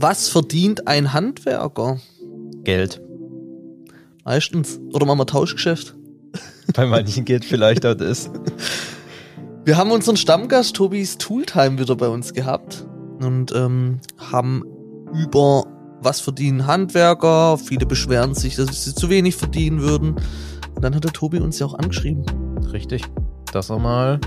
Was verdient ein Handwerker? Geld. Meistens. Oder machen wir Tauschgeschäft? Bei manchen geht vielleicht auch das. Wir haben unseren Stammgast Tobis Tooltime wieder bei uns gehabt und ähm, haben über was verdienen Handwerker, viele beschweren sich, dass sie zu wenig verdienen würden. Und dann hat der Tobi uns ja auch angeschrieben. Richtig. Dass er mal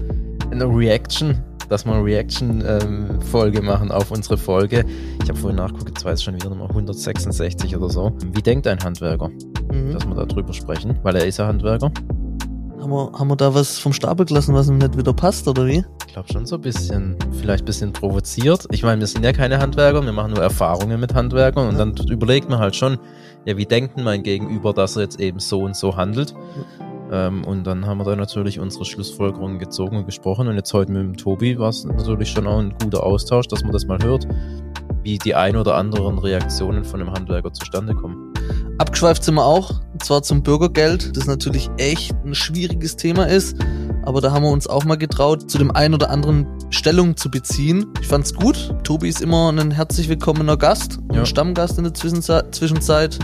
eine Reaction, dass wir eine Reaction-Folge ähm, machen auf unsere Folge. Ich habe vorhin nachgeguckt, jetzt weiß ich schon wieder Nummer 166 oder so. Wie denkt ein Handwerker? Mhm. Dass wir darüber sprechen, weil er ist ja Handwerker. Haben wir, haben wir da was vom Stapel gelassen, was ihm nicht wieder passt, oder wie? Ich glaube schon so ein bisschen, vielleicht ein bisschen provoziert. Ich meine, wir sind ja keine Handwerker, wir machen nur Erfahrungen mit Handwerkern und dann überlegt man halt schon, ja, wie denkt denn mein Gegenüber, dass er jetzt eben so und so handelt? Ähm, und dann haben wir da natürlich unsere Schlussfolgerungen gezogen und gesprochen. Und jetzt heute mit dem Tobi war es natürlich schon auch ein guter Austausch, dass man das mal hört, wie die ein oder anderen Reaktionen von einem Handwerker zustande kommen. Abgeschweift sind wir auch, und zwar zum Bürgergeld, das natürlich echt ein schwieriges Thema ist. Aber da haben wir uns auch mal getraut, zu dem einen oder anderen Stellung zu beziehen. Ich fand's gut. Tobi ist immer ein herzlich willkommener Gast, ja. ein Stammgast in der Zwischenzeit.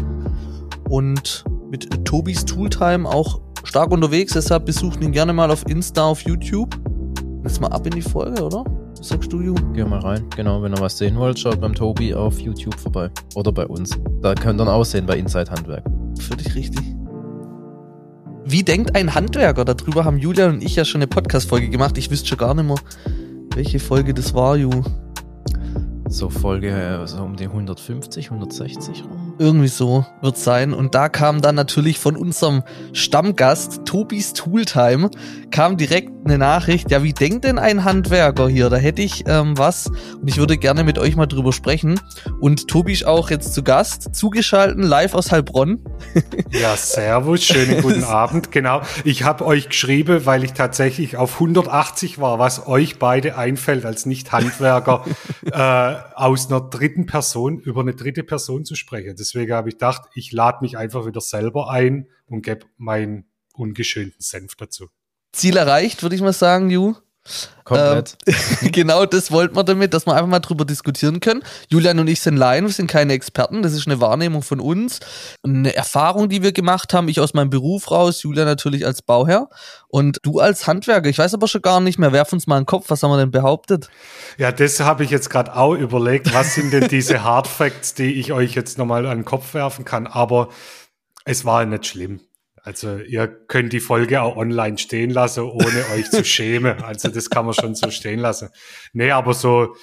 Und mit Tobis Tooltime auch stark unterwegs, deshalb besucht ihn gerne mal auf Insta, auf YouTube. Jetzt mal ab in die Folge, oder? Was sagst du, Ju? Geh mal rein. Genau, wenn ihr was sehen wollt, schaut beim Tobi auf YouTube vorbei. Oder bei uns. Da könnt ihr dann aussehen bei Inside Handwerk. Völlig richtig. Wie denkt ein Handwerker? Darüber haben Julian und ich ja schon eine Podcast-Folge gemacht. Ich wüsste schon gar nicht mehr, welche Folge das war, Ju. So Folge äh, so um die 150, 160 rum. Irgendwie so wird sein. Und da kam dann natürlich von unserem Stammgast Tobis Tooltime kam direkt eine Nachricht. Ja, wie denkt denn ein Handwerker hier? Da hätte ich ähm, was und ich würde gerne mit euch mal drüber sprechen. Und Tobi ist auch jetzt zu Gast, zugeschalten, live aus Heilbronn. ja, servus, schönen guten Abend. Genau, ich habe euch geschrieben, weil ich tatsächlich auf 180 war, was euch beide einfällt als Nicht-Handwerker äh, aus einer dritten Person über eine dritte Person zu sprechen. Deswegen habe ich gedacht, ich lade mich einfach wieder selber ein und gebe meinen ungeschönten Senf dazu. Ziel erreicht, würde ich mal sagen, Ju. Komplett. Ähm, genau das wollten wir damit, dass wir einfach mal drüber diskutieren können. Julian und ich sind Laien, wir sind keine Experten, das ist eine Wahrnehmung von uns, eine Erfahrung, die wir gemacht haben, ich aus meinem Beruf raus, Julian natürlich als Bauherr und du als Handwerker. Ich weiß aber schon gar nicht mehr, werf uns mal einen Kopf, was haben wir denn behauptet? Ja, das habe ich jetzt gerade auch überlegt, was sind denn diese Hard Facts, die ich euch jetzt nochmal an den Kopf werfen kann, aber es war nicht schlimm. Also ihr könnt die Folge auch online stehen lassen, ohne euch zu schämen. Also das kann man schon so stehen lassen. Nee, aber so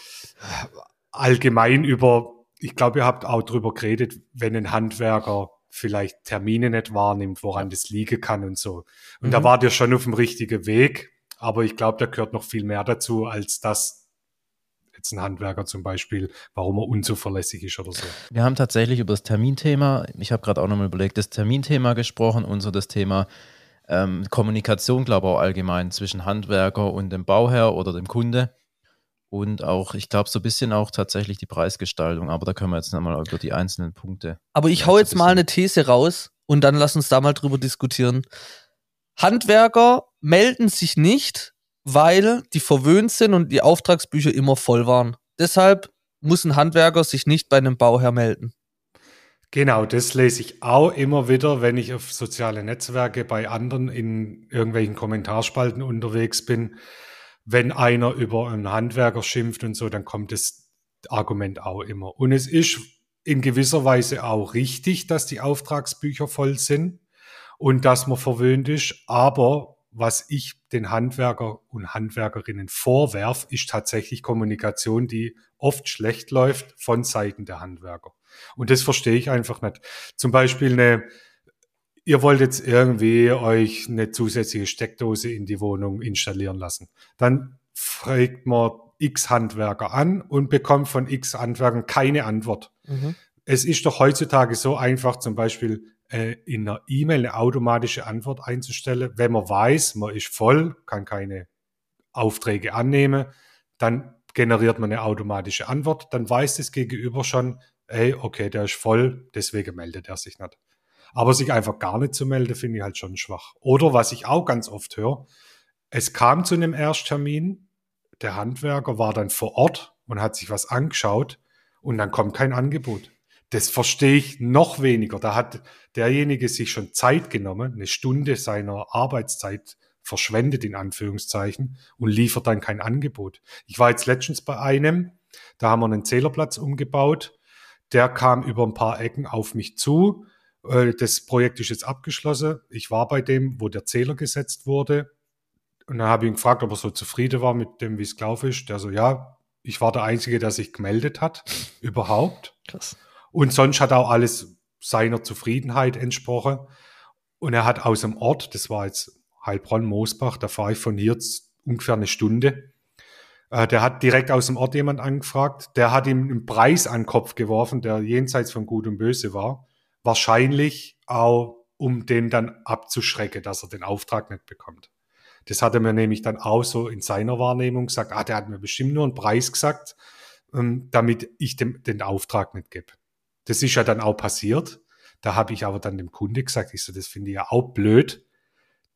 allgemein über, ich glaube, ihr habt auch drüber geredet, wenn ein Handwerker vielleicht Termine nicht wahrnimmt, woran das liegen kann und so. Und mhm. da wart ihr schon auf dem richtigen Weg. Aber ich glaube, da gehört noch viel mehr dazu, als das jetzt ein Handwerker zum Beispiel, warum er unzuverlässig ist oder so. Wir haben tatsächlich über das Terminthema, ich habe gerade auch nochmal überlegt, das Terminthema gesprochen und so das Thema ähm, Kommunikation, glaube ich, auch allgemein zwischen Handwerker und dem Bauherr oder dem Kunde. Und auch, ich glaube, so ein bisschen auch tatsächlich die Preisgestaltung, aber da können wir jetzt nochmal über die einzelnen Punkte. Aber ich hau jetzt mal eine These raus und dann lass uns da mal drüber diskutieren. Handwerker melden sich nicht, weil die verwöhnt sind und die Auftragsbücher immer voll waren. Deshalb muss ein Handwerker sich nicht bei einem Bauherr melden. Genau, das lese ich auch immer wieder, wenn ich auf soziale Netzwerke bei anderen in irgendwelchen Kommentarspalten unterwegs bin. Wenn einer über einen Handwerker schimpft und so, dann kommt das Argument auch immer. Und es ist in gewisser Weise auch richtig, dass die Auftragsbücher voll sind und dass man verwöhnt ist, aber was ich den Handwerker und Handwerkerinnen vorwerf, ist tatsächlich Kommunikation, die oft schlecht läuft von Seiten der Handwerker. Und das verstehe ich einfach nicht. Zum Beispiel eine, ihr wollt jetzt irgendwie euch eine zusätzliche Steckdose in die Wohnung installieren lassen. Dann fragt man x Handwerker an und bekommt von x Handwerkern keine Antwort. Mhm. Es ist doch heutzutage so einfach, zum Beispiel äh, in einer E-Mail eine automatische Antwort einzustellen. Wenn man weiß, man ist voll, kann keine Aufträge annehmen, dann generiert man eine automatische Antwort. Dann weiß das Gegenüber schon, hey, okay, der ist voll, deswegen meldet er sich nicht. Aber sich einfach gar nicht zu melden, finde ich halt schon schwach. Oder was ich auch ganz oft höre, es kam zu einem Ersttermin, der Handwerker war dann vor Ort und hat sich was angeschaut und dann kommt kein Angebot. Das verstehe ich noch weniger. Da hat derjenige sich schon Zeit genommen, eine Stunde seiner Arbeitszeit verschwendet in Anführungszeichen und liefert dann kein Angebot. Ich war jetzt letztens bei einem, da haben wir einen Zählerplatz umgebaut. Der kam über ein paar Ecken auf mich zu. Äh, das Projekt ist jetzt abgeschlossen. Ich war bei dem, wo der Zähler gesetzt wurde. Und dann habe ich ihn gefragt, ob er so zufrieden war mit dem, wie es gelaufen ist. Der so, ja, ich war der Einzige, der sich gemeldet hat, überhaupt. Krass. Und sonst hat auch alles seiner Zufriedenheit entsprochen. Und er hat aus dem Ort, das war jetzt Heilbronn-Moosbach, da fahre ich von hier ungefähr eine Stunde. Äh, der hat direkt aus dem Ort jemand angefragt. Der hat ihm einen Preis an den Kopf geworfen, der jenseits von Gut und Böse war. Wahrscheinlich auch, um den dann abzuschrecken, dass er den Auftrag nicht bekommt. Das hat er mir nämlich dann auch so in seiner Wahrnehmung gesagt, ah, der hat mir bestimmt nur einen Preis gesagt, ähm, damit ich dem, den Auftrag nicht gebe. Das ist ja dann auch passiert. Da habe ich aber dann dem Kunde gesagt, ich so, das finde ich ja auch blöd.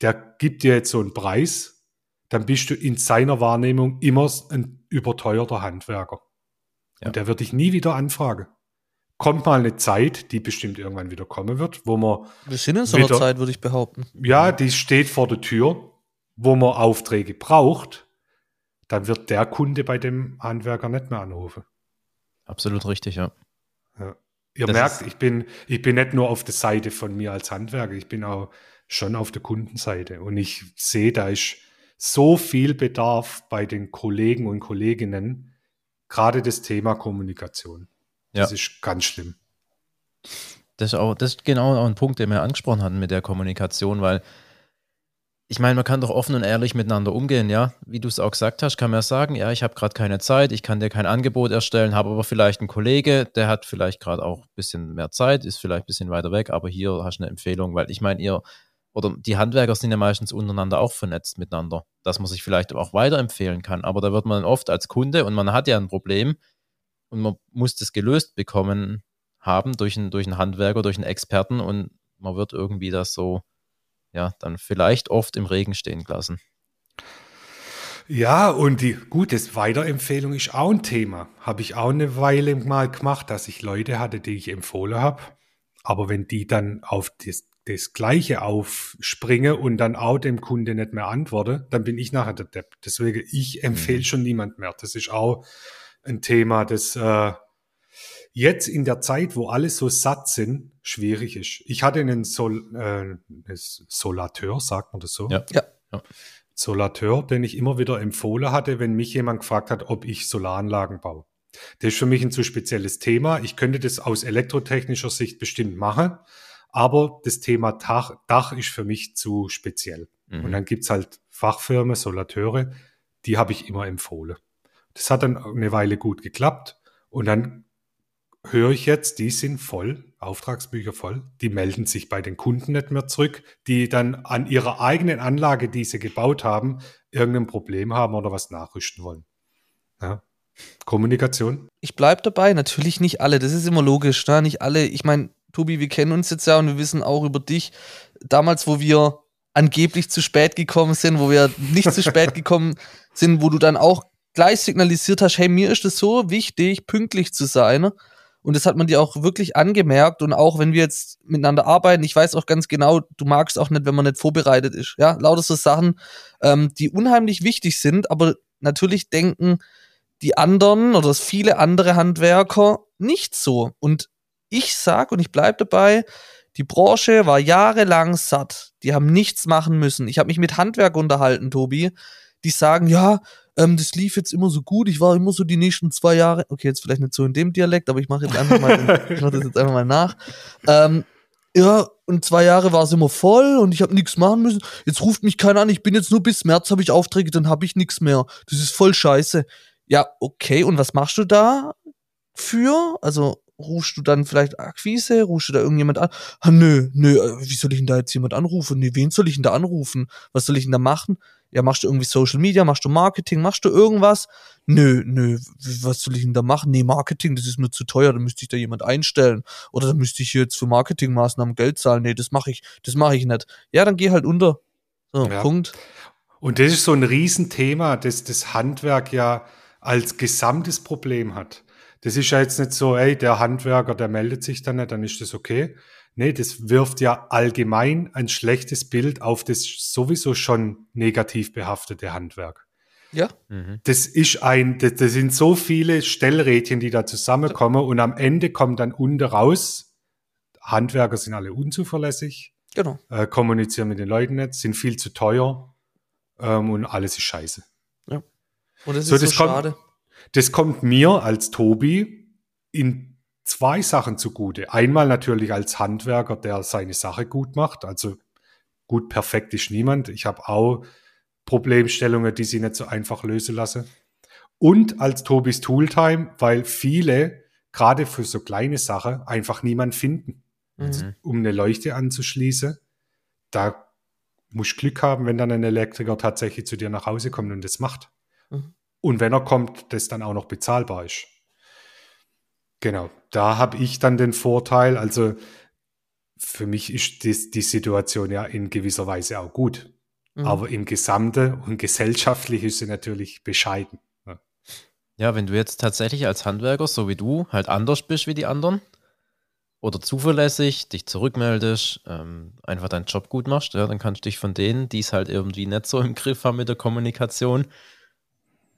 Der gibt dir jetzt so einen Preis, dann bist du in seiner Wahrnehmung immer ein überteuerter Handwerker. Ja. Und der wird dich nie wieder anfragen. Kommt mal eine Zeit, die bestimmt irgendwann wieder kommen wird, wo man. Wir sind in so einer Zeit, würde ich behaupten. Ja, die steht vor der Tür, wo man Aufträge braucht. Dann wird der Kunde bei dem Handwerker nicht mehr anrufen. Absolut richtig, ja. ja. Ihr das merkt, ich bin, ich bin nicht nur auf der Seite von mir als Handwerker, ich bin auch schon auf der Kundenseite. Und ich sehe, da ist so viel Bedarf bei den Kollegen und Kolleginnen, gerade das Thema Kommunikation. Das ja. ist ganz schlimm. Das ist, auch, das ist genau auch ein Punkt, den wir angesprochen hatten mit der Kommunikation, weil ich meine, man kann doch offen und ehrlich miteinander umgehen, ja. Wie du es auch gesagt hast, kann man sagen, ja, ich habe gerade keine Zeit, ich kann dir kein Angebot erstellen, habe aber vielleicht einen Kollege, der hat vielleicht gerade auch ein bisschen mehr Zeit, ist vielleicht ein bisschen weiter weg, aber hier hast du eine Empfehlung, weil ich meine, ihr oder die Handwerker sind ja meistens untereinander auch vernetzt miteinander, dass man sich vielleicht auch weiterempfehlen kann. Aber da wird man oft als Kunde und man hat ja ein Problem und man muss das gelöst bekommen haben durch einen, durch einen Handwerker, durch einen Experten und man wird irgendwie das so, ja, dann vielleicht oft im Regen stehen gelassen. Ja, und die gute Weiterempfehlung ist auch ein Thema. Habe ich auch eine Weile mal gemacht, dass ich Leute hatte, die ich empfohlen habe. Aber wenn die dann auf das das Gleiche aufspringe und dann auch dem Kunde nicht mehr antworte, dann bin ich nachher der Depp. Deswegen, ich empfehle mhm. schon niemand mehr. Das ist auch ein Thema, das äh, jetzt in der Zeit, wo alle so satt sind, schwierig ist. Ich hatte einen Sol, äh, Solateur, sagt man das so? Ja. ja. ja. Solateur, den ich immer wieder empfohlen hatte, wenn mich jemand gefragt hat, ob ich Solaranlagen baue. Das ist für mich ein zu spezielles Thema. Ich könnte das aus elektrotechnischer Sicht bestimmt machen, aber das Thema Dach, Dach ist für mich zu speziell. Mhm. Und dann gibt's halt Fachfirmen, Solateure, die habe ich immer empfohlen. Das hat dann eine Weile gut geklappt. Und dann höre ich jetzt, die sind voll, Auftragsbücher voll, die melden sich bei den Kunden nicht mehr zurück, die dann an ihrer eigenen Anlage, die sie gebaut haben, irgendein Problem haben oder was nachrüsten wollen. Ja. Kommunikation. Ich bleibe dabei, natürlich nicht alle, das ist immer logisch, ne? nicht alle. Ich meine, Tobi, wir kennen uns jetzt ja und wir wissen auch über dich. Damals, wo wir angeblich zu spät gekommen sind, wo wir nicht zu spät gekommen sind, wo du dann auch gleich signalisiert hast, hey, mir ist es so wichtig, pünktlich zu sein. Und das hat man dir auch wirklich angemerkt. Und auch wenn wir jetzt miteinander arbeiten, ich weiß auch ganz genau, du magst auch nicht, wenn man nicht vorbereitet ist. Ja, lauter so Sachen, ähm, die unheimlich wichtig sind, aber natürlich denken die anderen oder viele andere Handwerker nicht so. Und ich sag und ich bleibe dabei, die Branche war jahrelang satt. Die haben nichts machen müssen. Ich habe mich mit Handwerk unterhalten, Tobi. Die sagen, ja, ähm, das lief jetzt immer so gut. Ich war immer so die nächsten zwei Jahre. Okay, jetzt vielleicht nicht so in dem Dialekt, aber ich mache jetzt einfach mal, ich mach das jetzt einfach mal nach. Ähm, ja, und zwei Jahre war es immer voll und ich habe nichts machen müssen. Jetzt ruft mich keiner an. Ich bin jetzt nur bis März habe ich Aufträge, dann habe ich nichts mehr. Das ist voll scheiße. Ja, okay. Und was machst du da für? Also rufst du dann vielleicht Akquise, rufst du da irgendjemand an? Ah, nö, nö, äh, wie soll ich denn da jetzt jemand anrufen? Nee, wen soll ich denn da anrufen? Was soll ich denn da machen? Ja, machst du irgendwie Social Media, machst du Marketing, machst du irgendwas? Nö, nö, was soll ich denn da machen? Nee, Marketing, das ist mir zu teuer, da müsste ich da jemand einstellen. Oder da müsste ich jetzt für Marketingmaßnahmen Geld zahlen. Nee, das mache ich, das mache ich nicht. Ja, dann geh halt unter. So, ja. Punkt. Und das ist so ein Riesenthema, das das Handwerk ja als gesamtes Problem hat Das ist ja jetzt nicht so, ey, der Handwerker, der meldet sich dann nicht, dann ist das okay. Nee, das wirft ja allgemein ein schlechtes Bild auf das sowieso schon negativ behaftete Handwerk. Ja. Mhm. Das ist ein, das, das sind so viele Stellrädchen, die da zusammenkommen und am Ende kommt dann unten raus, Handwerker sind alle unzuverlässig, Genau. äh, kommunizieren mit den Leuten nicht, sind viel zu teuer ähm, und alles ist scheiße. Und das So, ist so das kommt- schade. Das kommt mir als Tobi in zwei Sachen zugute. Einmal natürlich als Handwerker, der seine Sache gut macht. Also gut, perfekt ist niemand. Ich habe auch Problemstellungen, die sie nicht so einfach lösen lassen. Und als Tobis Tooltime, weil viele, gerade für so kleine Sachen, einfach niemand finden, Mhm. um eine Leuchte anzuschließen. Da musst du Glück haben, wenn dann ein Elektriker tatsächlich zu dir nach Hause kommt und das macht. Und wenn er kommt, das dann auch noch bezahlbar ist. Genau, da habe ich dann den Vorteil, also für mich ist das, die Situation ja in gewisser Weise auch gut. Mhm. Aber im Gesamte und gesellschaftlich ist sie natürlich bescheiden. Ja. Ja, wenn du jetzt tatsächlich als Handwerker, so wie du, halt anders bist wie die anderen oder zuverlässig, dich zurückmeldest, ähm, einfach deinen Job gut machst, ja, dann kannst du dich von denen, die es halt irgendwie nicht so im Griff haben mit der Kommunikation,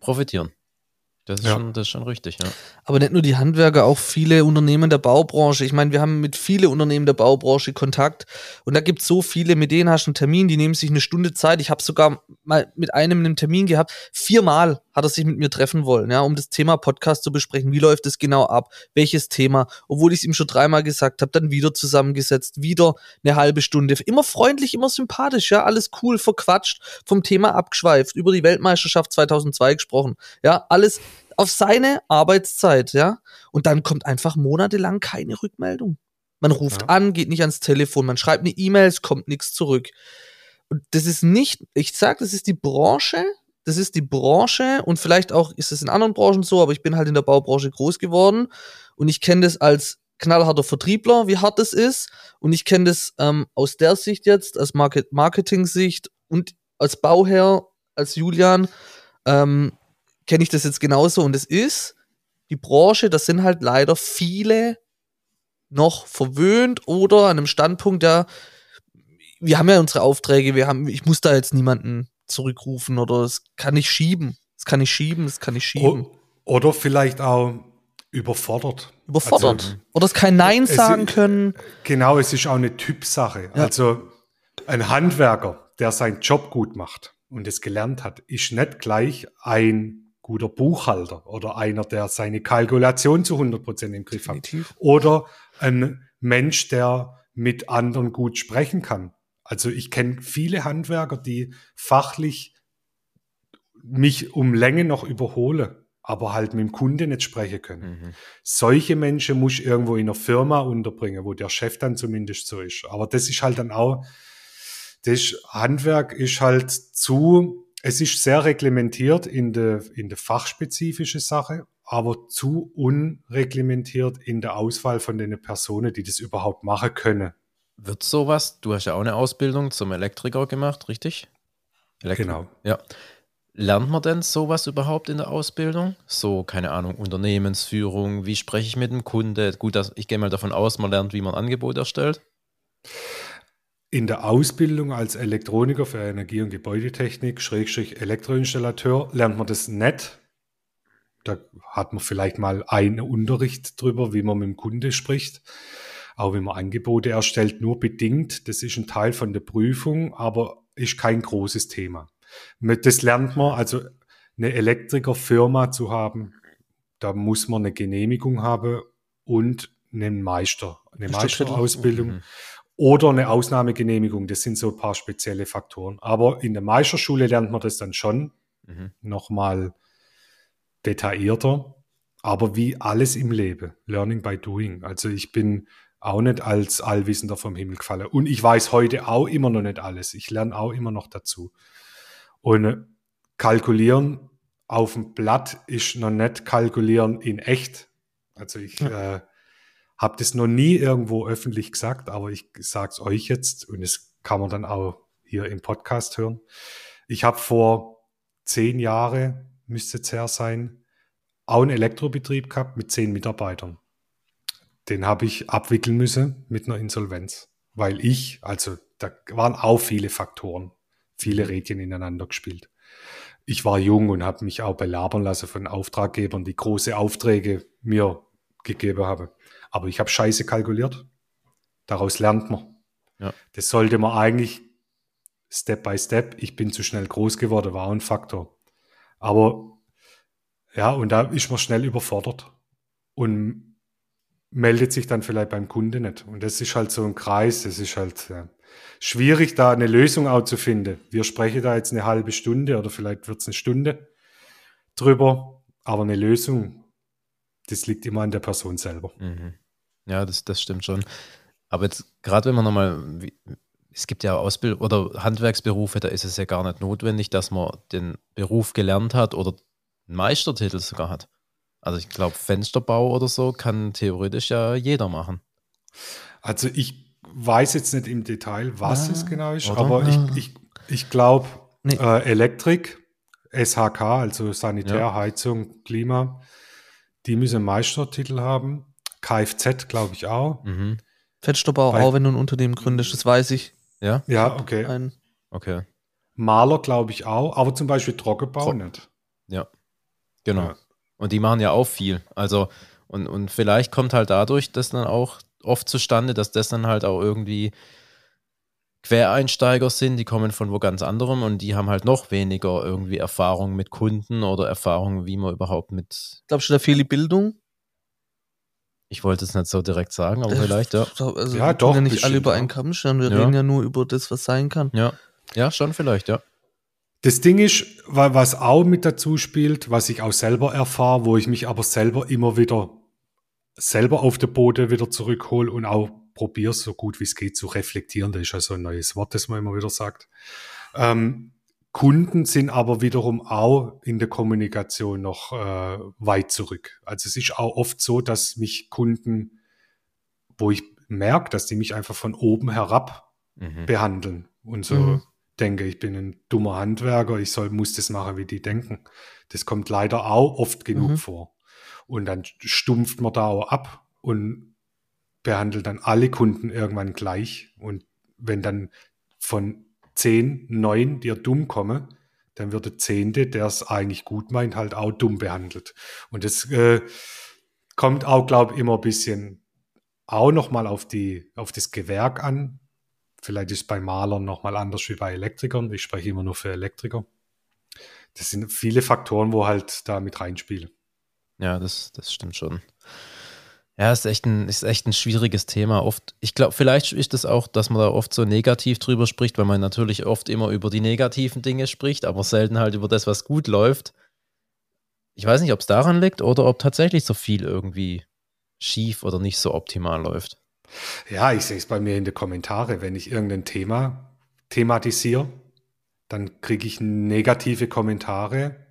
profitieren. Das ist, Ja. schon, das ist schon richtig, ja. Aber nicht nur die Handwerker, auch viele Unternehmen der Baubranche. Ich meine, wir haben mit vielen Unternehmen der Baubranche Kontakt und da gibt es so viele, mit denen hast du einen Termin, die nehmen sich eine Stunde Zeit. Ich habe sogar mal mit einem einen Termin gehabt. Viermal hat er sich mit mir treffen wollen, ja, um das Thema Podcast zu besprechen. Wie läuft es genau ab? Welches Thema? Obwohl ich es ihm schon dreimal gesagt habe, dann wieder zusammengesetzt, wieder eine halbe Stunde. Immer freundlich, immer sympathisch, ja, alles cool, verquatscht, vom Thema abgeschweift, über die Weltmeisterschaft 2002 gesprochen. Ja, alles auf seine Arbeitszeit, ja. Und dann kommt einfach monatelang keine Rückmeldung. Man ruft Ja. an, geht nicht ans Telefon, man schreibt eine E-Mail, es kommt nichts zurück. Und das ist nicht, ich sag, das ist die Branche, das ist die Branche und vielleicht auch ist es in anderen Branchen so, aber ich bin halt in der Baubranche groß geworden und ich kenne das als knallharter Vertriebler, wie hart das ist. Und ich kenne das ähm, aus der Sicht jetzt, als Market Marketing-Sicht und als Bauherr, als Julian, ähm, kenne ich das jetzt genauso. Und es ist die Branche, das sind halt leider viele noch verwöhnt oder an einem Standpunkt, ja, wir haben ja unsere Aufträge, wir haben, ich muss da jetzt niemanden zurückrufen oder es kann ich schieben. Es kann ich schieben, es kann ich schieben. O- Oder vielleicht auch überfordert. Überfordert. Also, oder es kein Nein es- sagen können. Genau, es ist auch eine Typsache. Ja. Also ein Handwerker, der seinen Job gut macht und es gelernt hat, ist nicht gleich ein guter Buchhalter oder einer, der seine Kalkulation zu 100% im Griff hat. Definitiv. Oder ein Mensch, der mit anderen gut sprechen kann. Also ich kenne viele Handwerker, die fachlich mich um Länge noch überhole, aber halt mit dem Kunde nicht sprechen können. Mhm. Solche Menschen muss ich irgendwo in einer Firma unterbringen, wo der Chef dann zumindest so ist. Aber das ist halt dann auch, das Handwerk ist halt zu, es ist sehr reglementiert in der, in der fachspezifische Sache, aber zu unreglementiert in der Auswahl von den Personen, die das überhaupt machen können. Wird sowas, du hast ja auch eine Ausbildung zum Elektriker gemacht, richtig? Elektri- Genau. Ja. Lernt man denn sowas überhaupt in der Ausbildung? So, keine Ahnung, Unternehmensführung, wie spreche ich mit dem Kunde? Gut, das, ich gehe mal davon aus, man lernt, wie man ein Angebot erstellt. In der Ausbildung als Elektroniker für Energie- und Gebäudetechnik, Schrägstrich Elektroinstallateur, lernt man das nicht. Da hat man vielleicht mal einen Unterricht drüber, wie man mit dem Kunde spricht. Auch wenn man Angebote erstellt, nur bedingt. Das ist ein Teil von der Prüfung, aber ist kein großes Thema. Das lernt man, also eine Elektrikerfirma zu haben, da muss man eine Genehmigung haben und einen Meister, eine Ein. Meisterausbildung Mhm. oder eine Ausnahmegenehmigung. Das sind so ein paar spezielle Faktoren. Aber in der Meisterschule lernt man das dann schon Mhm. nochmal detaillierter. Aber wie alles im Leben, Learning by Doing. Also ich bin auch nicht als Allwissender vom Himmel gefallen. Und ich weiß heute auch immer noch nicht alles. Ich lerne auch immer noch dazu. Und äh, kalkulieren auf dem Blatt ist noch nicht kalkulieren in echt. Also ich äh, habe das noch nie irgendwo öffentlich gesagt, aber ich sage es euch jetzt und es kann man dann auch hier im Podcast hören. Ich habe vor zehn Jahre, müsste es her sein, auch einen Elektrobetrieb gehabt mit zehn Mitarbeitern. Den habe ich abwickeln müssen mit einer Insolvenz, weil ich, also da waren auch viele Faktoren, viele Rädchen ineinander gespielt. Ich war jung und habe mich auch belabern lassen von Auftraggebern, die große Aufträge mir gegeben haben. Aber ich habe scheiße kalkuliert. Daraus lernt man. Ja. Das sollte man eigentlich Step by Step. Ich bin zu schnell groß geworden, war ein Faktor. Aber ja, und da ist man schnell überfordert und meldet sich dann vielleicht beim Kunde nicht. Und das ist halt so ein Kreis, das ist halt ja, schwierig, da eine Lösung auch zu finden. Wir sprechen da jetzt eine halbe Stunde oder vielleicht wird es eine Stunde drüber, aber eine Lösung, das liegt immer an der Person selber. Mhm. Ja, das, das stimmt schon. Aber jetzt, gerade wenn man nochmal, es gibt ja Ausbildung oder Handwerksberufe, da ist es ja gar nicht notwendig, dass man den Beruf gelernt hat oder einen Meistertitel sogar hat. Also ich glaube, Fensterbau oder so kann theoretisch ja jeder machen. Also ich weiß jetzt nicht im Detail, was Ah, es genau ist, aber ich, Ah. ich, ich glaube, Nee. äh, Elektrik, SHK, also Sanitär, Ja. Heizung, Klima, die müssen Meistertitel haben. Kfz, glaube ich auch. Mhm. Weil- auch, wenn du ein Unternehmen gründest, das weiß ich. Ja, Ja, okay. Ein, okay. Maler, glaube ich auch, aber zum Beispiel Trockenbau Tro- nicht. Ja, genau. Ja. Und die machen ja auch viel. Also, und, und vielleicht kommt halt dadurch das dann auch oft zustande, dass das dann halt auch irgendwie Quereinsteiger sind, die kommen von wo ganz anderem und die haben halt noch weniger irgendwie Erfahrung mit Kunden oder Erfahrung, wie man überhaupt mit, glaubst du, da fehlt die Bildung? ich wollte es nicht so direkt sagen, aber Das- vielleicht, ja. Also, Ja, wir doch, können ja nicht alle über einen Kamm stellen. Wir Ja. reden ja nur über das, was sein kann. Ja, ja schon vielleicht, ja. Das Ding ist, wa- was auch mit dazu spielt, was ich auch selber erfahre, wo ich mich aber selber immer wieder selber auf den Boden wieder zurückhole und auch probiere, so gut wie es geht, zu reflektieren. Das ist ja so ein neues Wort, das man immer wieder sagt. Ähm, Kunden sind aber wiederum auch in der Kommunikation noch äh, weit zurück. Also es ist auch oft so, dass mich Kunden, wo ich merke, dass die mich einfach von oben herab Mhm. behandeln und so Mhm. Denke, ich bin ein dummer Handwerker, ich soll, muss das machen, wie die denken. Das kommt leider auch oft genug Mhm. vor. Und dann stumpft man da auch ab und behandelt dann alle Kunden irgendwann gleich. Und wenn dann von zehn, neun dir dumm komme, dann wird der Zehnte, der es eigentlich gut meint, halt auch dumm behandelt. Und das äh, kommt auch, glaube ich, immer ein bisschen auch nochmal auf, die, auf das Gewerk an. Vielleicht ist bei Malern nochmal anders wie bei Elektrikern. Ich spreche immer nur für Elektriker. Das sind viele Faktoren, wo halt da mit reinspielen. Ja, das, das stimmt schon. Ja, ist echt ein, ist echt ein schwieriges Thema. Oft, ich glaube, vielleicht ist es das auch, dass man da oft so negativ drüber spricht, weil man natürlich oft immer über die negativen Dinge spricht, aber selten halt über das, was gut läuft. Ich weiß nicht, ob es daran liegt oder ob tatsächlich so viel irgendwie schief oder nicht so optimal läuft. Ja, ich sehe es bei mir in den Kommentaren. Wenn ich irgendein Thema thematisiere, dann kriege ich negative Kommentare,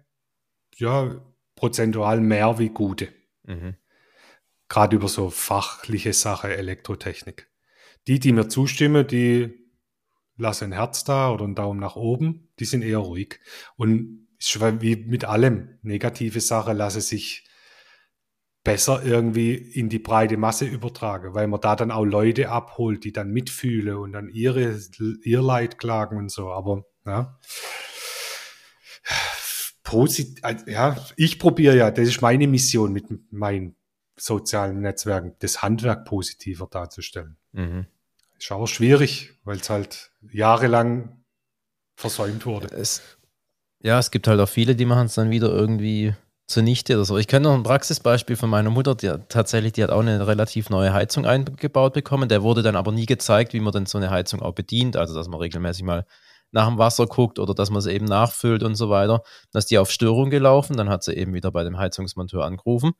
ja, prozentual mehr wie gute. Mhm. Gerade über so fachliche Sache, Elektrotechnik. Die, die mir zustimmen, die lassen ein Herz da oder einen Daumen nach oben, die sind eher ruhig. Und wie mit allem, negative Sache lasse sich besser irgendwie in die breite Masse übertragen, weil man da dann auch Leute abholt, die dann mitfühlen und dann ihre, ihr Leid klagen und so. Aber ja, Posit ja, ich probiere ja, das ist meine Mission mit meinen sozialen Netzwerken, das Handwerk positiver darzustellen. Mhm. Ist aber schwierig, weil es halt jahrelang versäumt wurde. Es, ja, es gibt halt auch viele, die machen es dann wieder irgendwie zunichte oder so. Ich kenne noch ein Praxisbeispiel von meiner Mutter, die tatsächlich, die hat auch eine relativ neue Heizung eingebaut bekommen. Der wurde dann aber nie gezeigt, wie man denn so eine Heizung auch bedient. Also, dass man regelmäßig mal nach dem Wasser guckt oder dass man sie eben nachfüllt und so weiter. Dann ist die auf Störung gelaufen, dann hat sie eben wieder bei dem Heizungsmonteur angerufen.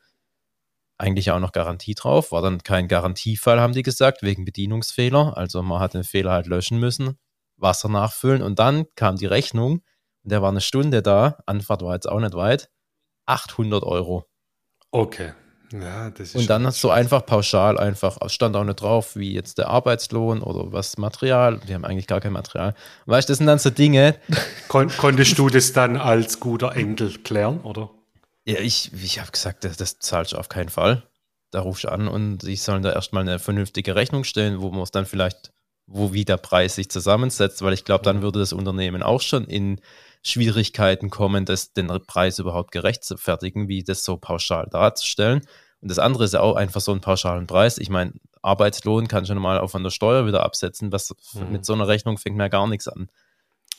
Eigentlich auch noch Garantie drauf, war dann kein Garantiefall, haben die gesagt, wegen Bedienungsfehler. Also man hat den Fehler halt löschen müssen, Wasser nachfüllen und dann kam die Rechnung und der war eine Stunde da, Anfahrt war jetzt auch nicht weit, 800 Euro. Okay. Ja, das ist Und dann hast du einfach pauschal einfach, stand auch nicht drauf, wie jetzt der Arbeitslohn oder was Material. Wir haben eigentlich gar kein Material. Weißt du, das sind dann so Dinge. Kon konntest du das dann als guter Enkel klären, oder? Ja, ich, ich habe gesagt, das, das zahlst du auf keinen Fall. Da rufst du an und ich soll da erstmal eine vernünftige Rechnung stellen, wo man es dann vielleicht, wo wie der Preis sich zusammensetzt, weil ich glaube, dann würde das Unternehmen auch schon in Schwierigkeiten kommen, das, den Preis überhaupt gerecht zu fertigen, wie das so pauschal darzustellen. Und das andere ist ja auch einfach so einen pauschalen Preis. Ich meine, Arbeitslohn kann schon mal auch von der Steuer wieder absetzen. Was mhm. mit so einer Rechnung fängt mir ja gar nichts an.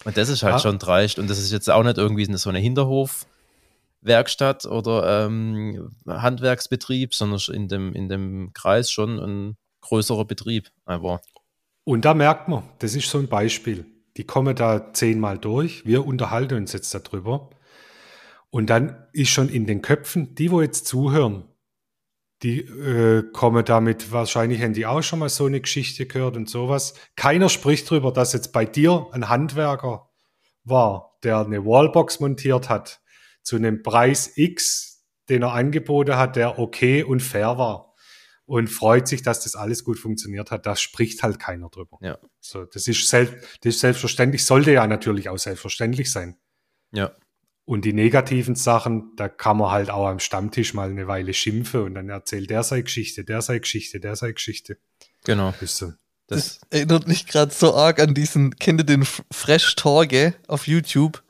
Und das ist halt ja. schon dreist. Und das ist jetzt auch nicht irgendwie so eine Hinterhofwerkstatt oder ähm, Handwerksbetrieb, sondern in dem, in dem Kreis schon ein größerer Betrieb. Aber und da merkt man, das ist so ein Beispiel. Die kommen da zehnmal durch. Wir unterhalten uns jetzt darüber. Und dann ist schon in den Köpfen, die, wo jetzt zuhören, die äh, kommen damit, wahrscheinlich haben die auch schon mal so eine Geschichte gehört und sowas. Keiner spricht darüber, dass jetzt bei dir ein Handwerker war, der eine Wallbox montiert hat, zu einem Preis X, den er angeboten hat, der okay und fair war. Und freut sich, dass das alles gut funktioniert hat. Da spricht halt keiner drüber. Ja. So, das ist, selbst, das ist selbstverständlich, sollte ja natürlich auch selbstverständlich sein. Ja. Und die negativen Sachen, da kann man halt auch am Stammtisch mal eine Weile schimpfen und dann erzählt der sei Geschichte, der sei Geschichte, der sei Geschichte. Genau. So. Das, das, erinnert mich gerade so arg an diesen, kennt ihr den Fresh Torge auf YouTube?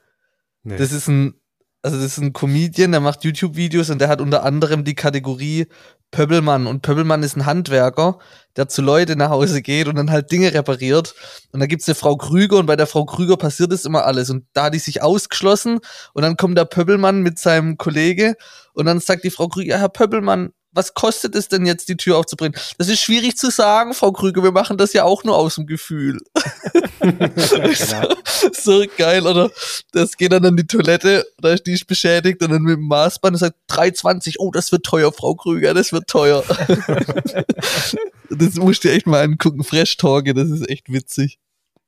Nee. Das ist ein, also das ist ein Comedian, der macht YouTube-Videos und der hat unter anderem die Kategorie Pöbelmann. Und Pöbelmann ist ein Handwerker, der zu Leute nach Hause geht und dann halt Dinge repariert. Und da gibt's eine Frau Krüger und bei der Frau Krüger passiert das immer alles. Und da hat die sich ausgeschlossen und dann kommt der Pöbelmann mit seinem Kollege und dann sagt die Frau Krüger, Herr Pöbelmann, was kostet es denn jetzt, die Tür aufzubringen? Das ist schwierig zu sagen, Frau Krüger. Wir machen das ja auch nur aus dem Gefühl. so, so, geil, oder? Das geht dann an die Toilette, da ist die ist beschädigt und dann mit dem Maßband und sagt 3,20. Oh, das wird teuer, Frau Krüger, das wird teuer. das musst du echt mal angucken. Fresh Talke, das ist echt witzig.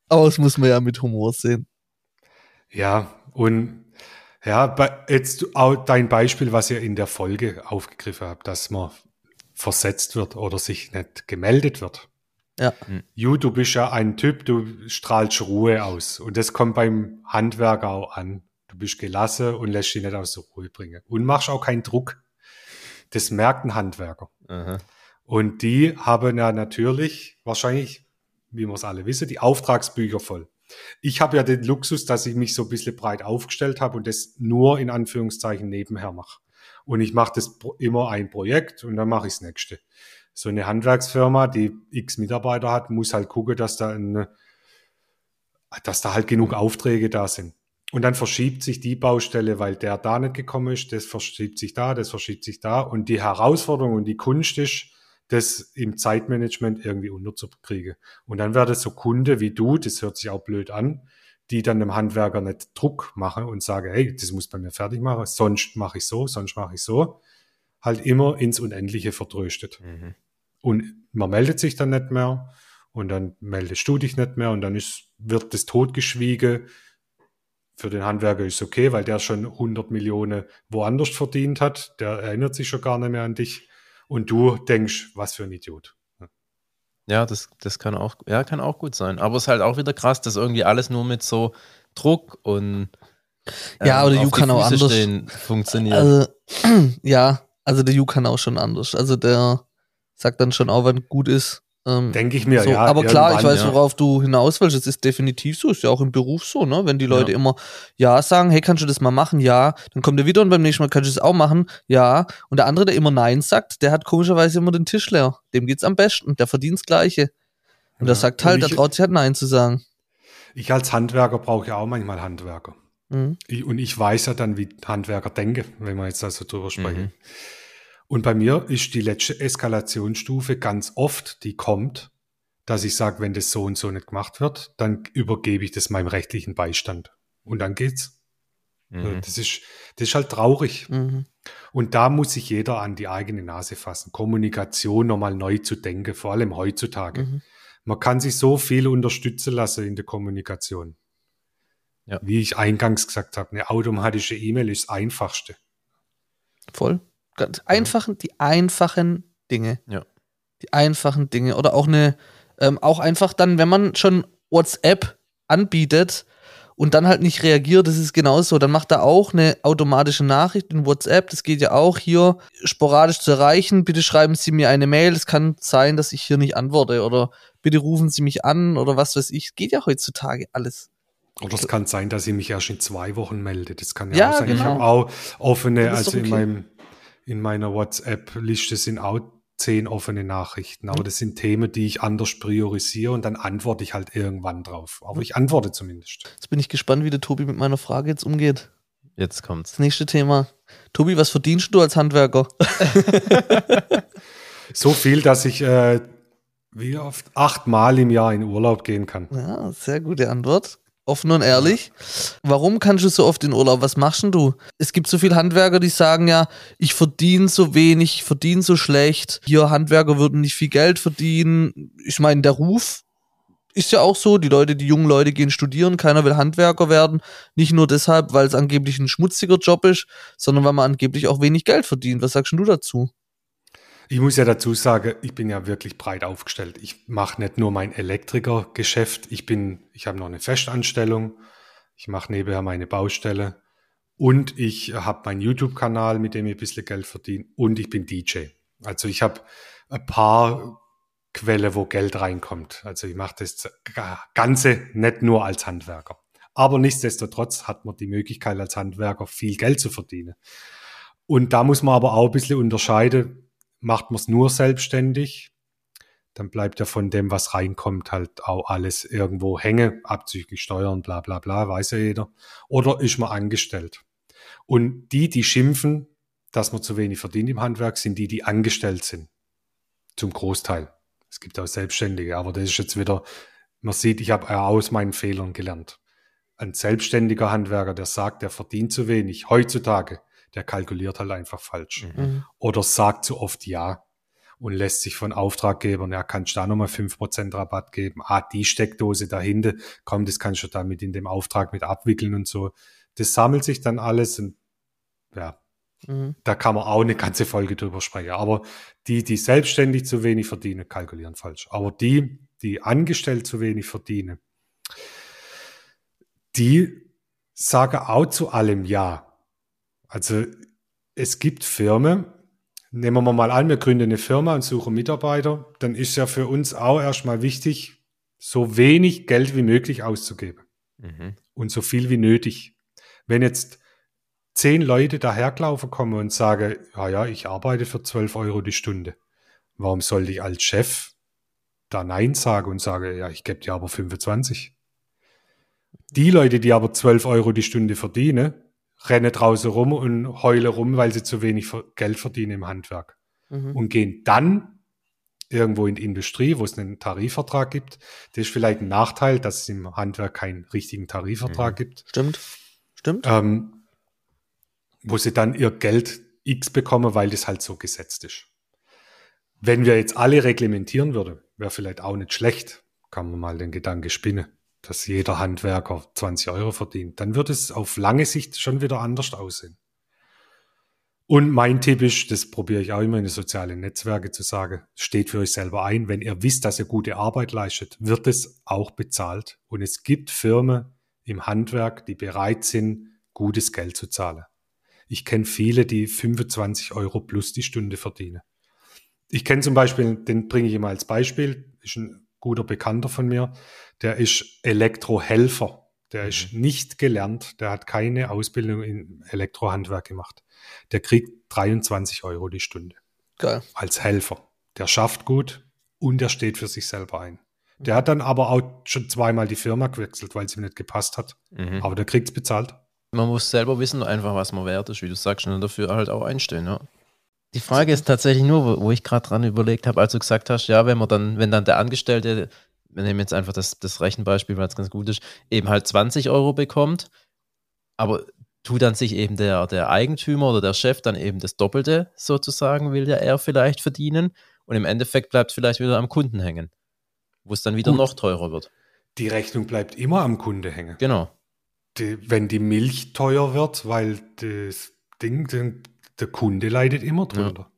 Aber das muss man ja mit Humor sehen. Ja, und ja, jetzt auch dein Beispiel, was ihr in der Folge aufgegriffen habt, dass man versetzt wird oder sich nicht gemeldet wird. Ja. Ju, du bist ja ein Typ, du strahlst Ruhe aus. Und das kommt beim Handwerker auch an. Du bist gelassen und lässt dich nicht aus der Ruhe bringen. Und machst auch keinen Druck. Das merkt ein Handwerker. Aha. Und die haben ja natürlich, wahrscheinlich, wie wir es alle wissen, die Auftragsbücher voll. Ich habe ja den Luxus, dass ich mich so ein bisschen breit aufgestellt habe und das nur in Anführungszeichen nebenher mache. Und ich mache das immer ein Projekt und dann mache ich das nächste. So eine Handwerksfirma, die x Mitarbeiter hat, muss halt gucken, dass da, eine, dass da halt genug Aufträge da sind. Und dann verschiebt sich die Baustelle, weil der da nicht gekommen ist, das verschiebt sich da, das verschiebt sich da. Und die Herausforderung und die Kunst ist, das im Zeitmanagement irgendwie unterzukriegen. Und dann das so Kunde wie du, das hört sich auch blöd an, die dann dem Handwerker nicht Druck machen und sagen, hey, das muss bei mir fertig machen, sonst mache ich so, sonst mache ich so, halt immer ins Unendliche vertröstet. Mhm. Und man meldet sich dann nicht mehr und dann meldest du dich nicht mehr und dann ist, wird das totgeschwiegen. Für den Handwerker ist es okay, weil der schon 100 Millionen woanders verdient hat. Der erinnert sich schon gar nicht mehr an dich und du denkst, was für ein Idiot. Ja, das, das kann auch, ja, kann auch gut sein. Aber es ist halt auch wieder krass, dass irgendwie alles nur mit so Druck und ähm, ja, aber der Ju kann auch anders funktioniert. Also, ja, also der Ju kann auch schon anders. Also der sagt dann schon auch, wann gut ist. Ähm, Denke ich mir, so, ja. Aber klar, ich weiß, worauf ja. du hinaus willst. Es ist definitiv so, ist ja auch im Beruf so, ne? Wenn die Leute ja. immer Ja sagen, hey, kannst du das mal machen? Ja. Dann kommt er wieder und beim nächsten Mal kannst du das auch machen? Ja. Und der andere, der immer Nein sagt, der hat komischerweise immer den Tisch leer. Dem geht's am besten. Der verdient das Gleiche. Und ja. der sagt halt, der traut sich halt Nein zu sagen. Ich als Handwerker brauche ja auch manchmal Handwerker. Mhm. Ich, und ich weiß ja dann, wie Handwerker denken, wenn wir jetzt da so drüber sprechen. Mhm. Und bei mir ist die letzte Eskalationsstufe ganz oft, die kommt, dass ich sage, wenn das so und so nicht gemacht wird, dann übergebe ich das meinem rechtlichen Beistand. Und dann geht's. Mhm. Das, ist, das ist halt traurig. Mhm. Und da muss sich jeder an die eigene Nase fassen. Kommunikation nochmal neu zu denken, vor allem heutzutage. Mhm. Man kann sich so viel unterstützen lassen in der Kommunikation. Ja. Wie ich eingangs gesagt habe, eine automatische E-Mail ist das einfachste. Voll. Ganz einfachen, die einfachen Dinge. Ja. Die einfachen Dinge. Oder auch eine, ähm, auch einfach dann, wenn man schon WhatsApp anbietet und dann halt nicht reagiert, das ist genauso. Dann macht er auch eine automatische Nachricht in WhatsApp. Das geht ja auch hier sporadisch zu erreichen. Bitte schreiben Sie mir eine Mail. Es kann sein, dass ich hier nicht antworte oder bitte rufen Sie mich an oder was weiß ich. Geht ja heutzutage alles. Oder es kann sein, dass ich mich erst in zwei Wochen melde. Das kann ja, Ja, auch sein. Ich genau. habe auch offene, also doch in, okay. meinem, in meiner WhatsApp-Liste sind auch zehn offene Nachrichten. Mhm. Aber das sind Themen, die ich anders priorisiere und dann antworte ich halt irgendwann drauf. Aber ich antworte zumindest. Jetzt bin ich gespannt, wie der Tobi mit meiner Frage jetzt umgeht. Jetzt kommt's. Das nächste Thema. Tobi, was verdienst du als Handwerker? So viel, dass ich äh, wie oft achtmal im Jahr in Urlaub gehen kann. Ja, sehr gute Antwort. Offen und ehrlich. Warum kannst du so oft in Urlaub? Was machst denn du? Es gibt so viele Handwerker, die sagen ja, ich verdiene so wenig, ich verdiene so schlecht. Hier Handwerker würden nicht viel Geld verdienen. Ich meine, der Ruf ist ja auch so. Die Leute, die jungen Leute gehen studieren. Keiner will Handwerker werden. Nicht nur deshalb, weil es angeblich ein schmutziger Job ist, sondern weil man angeblich auch wenig Geld verdient. Was sagst du dazu? Ich muss ja dazu sagen, ich bin ja wirklich breit aufgestellt. Ich mache nicht nur mein Elektrikergeschäft, ich bin, ich habe noch eine Festanstellung, ich mache nebenher meine Baustelle und ich habe meinen YouTube-Kanal, mit dem ich ein bisschen Geld verdiene und ich bin DJ. Also ich habe ein paar Quelle, wo Geld reinkommt. Also ich mache das Ganze nicht nur als Handwerker. Aber nichtsdestotrotz hat man die Möglichkeit als Handwerker viel Geld zu verdienen. Und da muss man aber auch ein bisschen unterscheiden, macht man es nur selbstständig, dann bleibt ja von dem, was reinkommt, halt auch alles irgendwo hängen, abzüglich Steuern, bla bla bla, weiß ja jeder. Oder ist man angestellt. Und die, die schimpfen, dass man zu wenig verdient im Handwerk, sind die, die angestellt sind. Zum Großteil. Es gibt auch Selbstständige, aber das ist jetzt wieder, man sieht, ich habe aus meinen Fehlern gelernt. Ein selbstständiger Handwerker, der sagt, der verdient zu wenig, heutzutage, der kalkuliert halt einfach falsch Mhm. oder sagt zu oft ja und lässt sich von Auftraggebern, ja, kannst du da nochmal 5% Rabatt geben? Ah, die Steckdose dahinter, komm, das kannst du da mit in dem Auftrag mit abwickeln und so. Das sammelt sich dann alles und ja, Mhm. da kann man auch eine ganze Folge drüber sprechen. Aber die, die selbstständig zu wenig verdienen, kalkulieren falsch. Aber die, die angestellt zu wenig verdienen, die sagen auch zu allem Ja. Also es gibt Firmen, nehmen wir mal an, wir gründen eine Firma und suchen Mitarbeiter, dann ist ja für uns auch erstmal wichtig, so wenig Geld wie möglich auszugeben Mhm. und so viel wie nötig. Wenn jetzt zehn Leute dahergelaufen kommen und sagen, ja, ja, ich arbeite für 12 Euro die Stunde, warum sollte ich als Chef da Nein sagen und sage, ja, ich gebe dir aber 25? Die Leute, die aber 12 Euro die Stunde verdienen, rennen draußen rum und heulen rum, weil sie zu wenig Geld verdienen im Handwerk Mhm. und gehen dann irgendwo in die Industrie, wo es einen Tarifvertrag gibt. Das ist vielleicht ein Nachteil, dass es im Handwerk keinen richtigen Tarifvertrag gibt, Stimmt. Stimmt. ähm, wo sie dann ihr Geld X bekommen, weil das halt so gesetzt ist. Wenn wir jetzt alle reglementieren würden, wäre vielleicht auch nicht schlecht, kann man mal den Gedanke spinnen, dass jeder Handwerker 20 Euro verdient. Dann wird es auf lange Sicht schon wieder anders aussehen. Und mein Tipp ist, das probiere ich auch immer in den sozialen Netzwerke zu sagen, steht für euch selber ein. Wenn ihr wisst, dass ihr gute Arbeit leistet, wird es auch bezahlt. Und es gibt Firmen im Handwerk, die bereit sind, gutes Geld zu zahlen. Ich kenne viele, die 25 Euro plus die Stunde verdienen. Ich kenne zum Beispiel, den bringe ich immer als Beispiel, ist ein guter Bekannter von mir, der ist Elektrohelfer. Der ist nicht gelernt, der hat keine Ausbildung in Elektrohandwerk gemacht. Der kriegt 23 Euro die Stunde Geil. als Helfer. Der schafft gut und der steht für sich selber ein. Der hat dann aber auch schon zweimal die Firma gewechselt, weil es ihm nicht gepasst hat. Mhm. Aber der kriegt's bezahlt. Man muss selber wissen, einfach was man wert ist, wie du sagst, und dafür halt auch einstellen, ja. Die Frage ist tatsächlich nur, wo, wo ich gerade dran überlegt habe, als du gesagt hast, ja, wenn man dann, wenn dann der Angestellte, wir nehmen jetzt einfach das, das Rechenbeispiel, weil es ganz gut ist, eben halt 20 Euro bekommt, aber tut dann sich eben der, der Eigentümer oder der Chef dann eben das Doppelte sozusagen, will ja er vielleicht verdienen und im Endeffekt bleibt vielleicht wieder am Kunden hängen, wo es dann wieder Gut. noch teurer wird. Die Rechnung bleibt immer am Kunde hängen. Genau. Die, wenn die Milch teuer wird, weil das Ding, den, der Kunde leidet immer drunter.